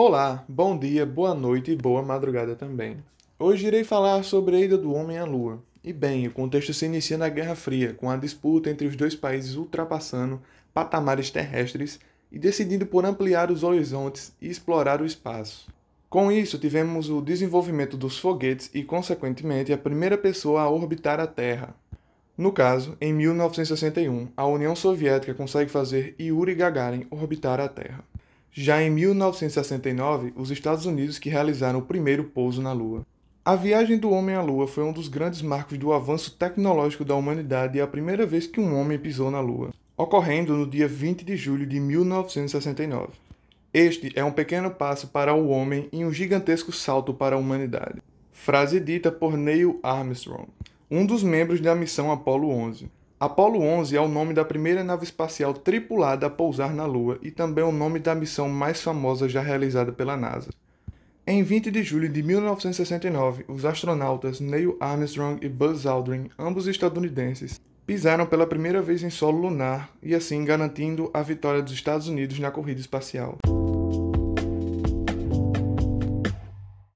Olá, bom dia, boa noite e boa madrugada também. Hoje irei falar sobre a ida do homem à Lua. E bem, o contexto se inicia na Guerra Fria, com a disputa entre os dois países ultrapassando patamares terrestres e decidindo por ampliar os horizontes e explorar o espaço. Com isso, tivemos o desenvolvimento dos foguetes e, consequentemente, a primeira pessoa a orbitar a Terra. No caso, em 1961, a União Soviética consegue fazer Yuri Gagarin orbitar a Terra. Já em 1969, os Estados Unidos que realizaram o primeiro pouso na Lua. A viagem do homem à Lua foi um dos grandes marcos do avanço tecnológico da humanidade e a primeira vez que um homem pisou na Lua, ocorrendo no dia 20 de julho de 1969. Este é um pequeno passo para o homem e um gigantesco salto para a humanidade. Frase dita por Neil Armstrong, um dos membros da missão Apollo 11. Apollo 11 é o nome da primeira nave espacial tripulada a pousar na Lua e também o nome da missão mais famosa já realizada pela NASA. Em 20 de julho de 1969, os astronautas Neil Armstrong e Buzz Aldrin, ambos estadunidenses, pisaram pela primeira vez em solo lunar e assim garantindo a vitória dos Estados Unidos na corrida espacial.